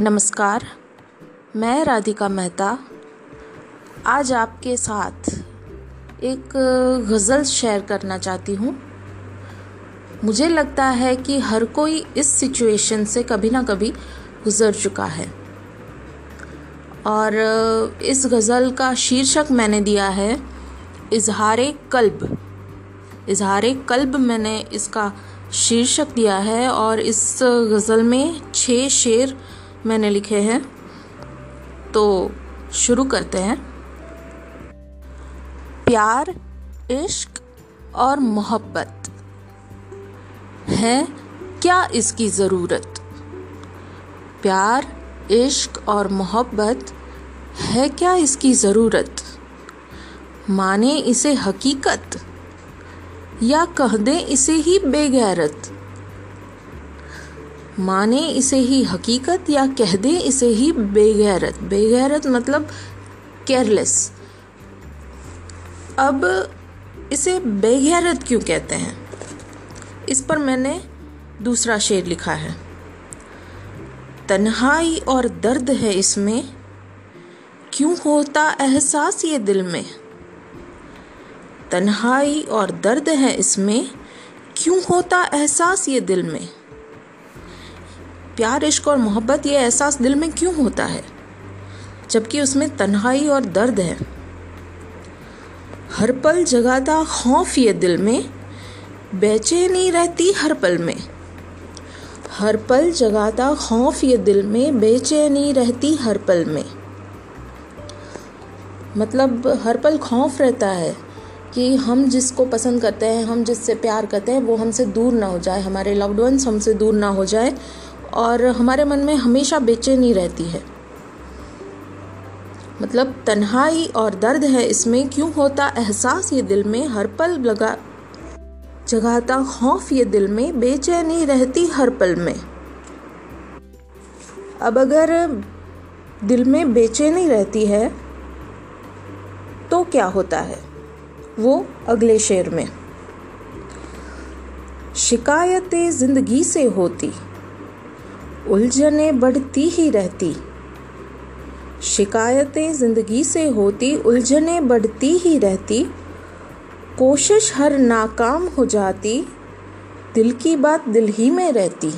नमस्कार, मैं राधिका मेहता। आज आपके साथ एक गज़ल शेयर करना चाहती हूँ। मुझे लगता है कि हर कोई इस सिचुएशन से कभी ना कभी गुज़र चुका है। और इस गज़ल का शीर्षक मैंने दिया है, इजहार कल्ब। इजहार कल्ब मैंने इसका शीर्षक दिया है और इस गज़ल में छः शेर मैंने लिखे हैं। तो शुरू करते हैं। प्यार, इश्क और मोहब्बत। है, क्या इसकी ज़रूरत? प्यार, इश्क और मोहब्बत है क्या इसकी ज़रूरत? माने इसे हकीकत या कह दें इसे ही बेगैरत? माने इसे ही हकीकत या कह दे इसे ही बेगैरत। बेगैरत मतलब केयरलेस अब इसे बेगैरत क्यों कहते हैं? इस पर मैंने दूसरा शेर लिखा है। तन्हाई और दर्द है इसमें। क्यों होता एहसास ये दिल में? तन्हाई और दर्द है इसमें। क्यों होता एहसास ये दिल में? प्यार, इश्क और मोहब्बत, ये एहसास दिल में क्यों होता है? जबकि उसमें तन्हाई और दर्द है। हर पल जगाता खौफ ये दिल में, बेचैनी रहती हर पल में। हर पल जगाता खौफ ये दिल में, बेचैनी रहती हर पल में। मतलब हर पल खौफ रहता है कि हम जिसको पसंद करते हैं, हम जिससे प्यार करते हैं, वो हमसे दूर ना हो जाए, हमारे लव्ड वंस हमसे दूर ना हो जाए और हमारे मन में हमेशा बेचैनी रहती है। मतलब तन्हाई और दर्द है इसमें, क्यों होता एहसास ये दिल में? हर पल लगा, जगाता खौफ ये दिल में, बेचैनी रहती हर पल में। अब अगर दिल में बेचैनी रहती है तो क्या होता है? वो अगले शेर में, शिकायतें ज़िंदगी से होती। उलझनें बढ़ती ही रहती। शिकायतें ज़िंदगी से होती, उलझनें बढ़ती ही रहती। कोशिश हर नाकाम हो जाती, दिल की बात दिल ही में रहती।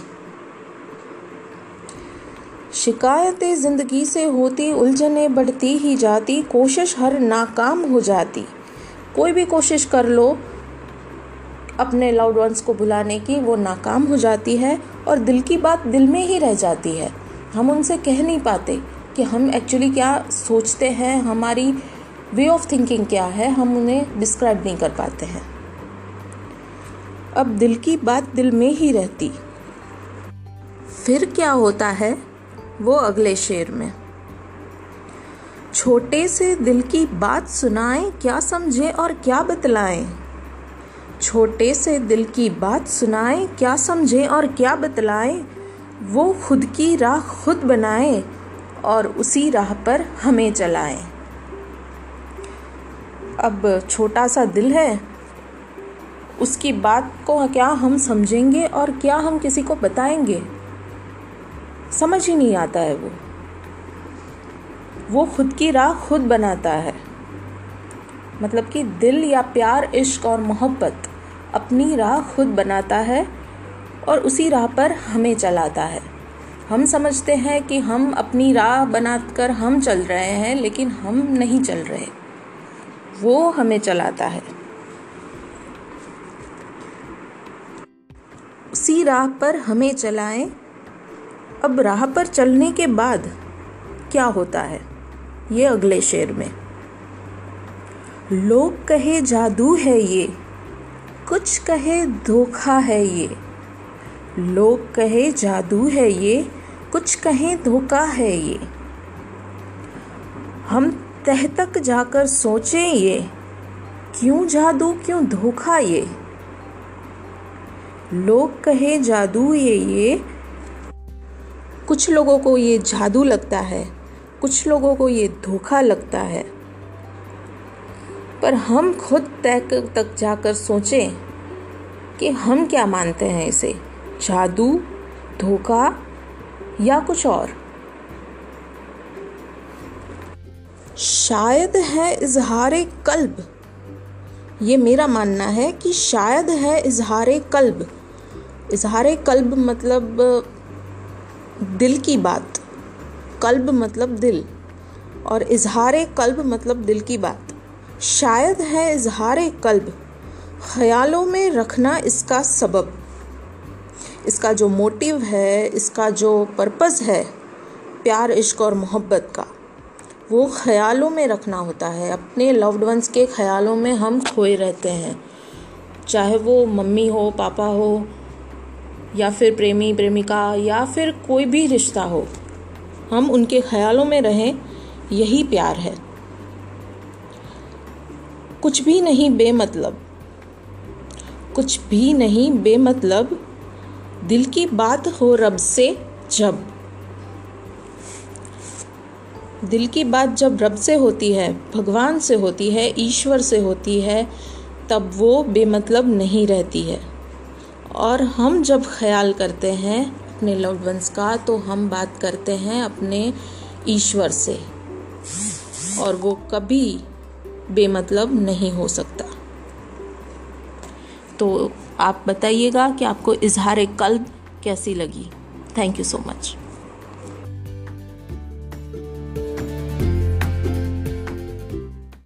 शिकायतें ज़िंदगी से होती, उलझनें बढ़ती ही जाती, कोशिश हर नाकाम हो जाती। कोई भी कोशिश कर लो अपने लाउड वंस को बुलाने की वो नाकाम हो जाती है और दिल की बात दिल में ही रह जाती है। हम उनसे कह नहीं पाते कि हम एक्चुअली क्या सोचते हैं, हमारी वे ऑफ़ थिंकिंग क्या है, हम उन्हें डिस्क्राइब नहीं कर पाते हैं। अब दिल की बात दिल में ही रहती। फिर क्या होता है वो अगले शेर में। छोटे से दिल की बात सुनाएँ, क्या समझे और क्या बतलाएँ। छोटे से दिल की बात सुनाए, क्या समझे और क्या बतलाए? वो खुद की राह खुद बनाए और उसी राह पर हमें चलाए। अब छोटा सा दिल है, उसकी बात को क्या हम समझेंगे और क्या हम किसी को बताएँगे? समझ ही नहीं आता है वो। वो खुद की राह खुद बनाता है। मतलब कि दिल या प्यार, इश्क और मोहब्बत। अपनी राह खुद बनाता है और उसी राह पर हमें चलाता है। हम समझते हैं कि हम अपनी राह बनाकर हम चल रहे हैं, लेकिन हम नहीं चल रहे। वो हमें चलाता है। उसी राह पर हमें चलाएँ। अब राह पर चलने के बाद क्या होता है? ये अगले शेर में। लोग कहे, जादू है ये। कुछ कहे धोखा है ये। लोग कहे जादू है ये, कुछ कहे धोखा है ये। हम तह तक जाकर सोचें ये, क्यों जादू, क्यों धोखा ये? लोग कहे जादू ये ये। कुछ लोगों को ये जादू लगता है, कुछ लोगों को ये धोखा लगता है। पर हम खुद तय तक जाकर सोचें कि हम क्या मानते हैं इसे। जादू, धोखा या कुछ और। शायद है इजहार कल्ब। ये मेरा मानना है कि शायद है इजहार कल्ब। इजहार कल्ब मतलब दिल की बात। कल्ब मतलब दिल। और इजहार कल्ब मतलब दिल की बात। शायद है इजहार कल्ब। ख्यालों में रखना इसका सबब। इसका जो मोटिव है, इसका जो पर्पज़ है, प्यार, इश्क और मोहब्बत का, वो ख्यालों में रखना होता है। अपने लव्ड वंस के ख्यालों में हम खोए रहते हैं। चाहे वो मम्मी हो, पापा हो, या फिर प्रेमी, प्रेमिका, या फिर कोई भी रिश्ता हो, हम उनके ख्यालों में रहें, यही प्यार है। कुछ भी नहीं बेमतलब। कुछ भी नहीं बेमतलब। दिल की बात हो रब से जब। दिल की बात जब रब से होती है, भगवान से होती है, ईश्वर से होती है, तब वो बेमतलब नहीं रहती है। और हम जब ख्याल करते हैं अपने वंस का तो हम बात करते हैं अपने ईश्वर से। और वो कभी बेमतलब नहीं हो सकता। तो आप बताइएगा कि आपको इजहार कल्ब कैसी लगी। Thank you so much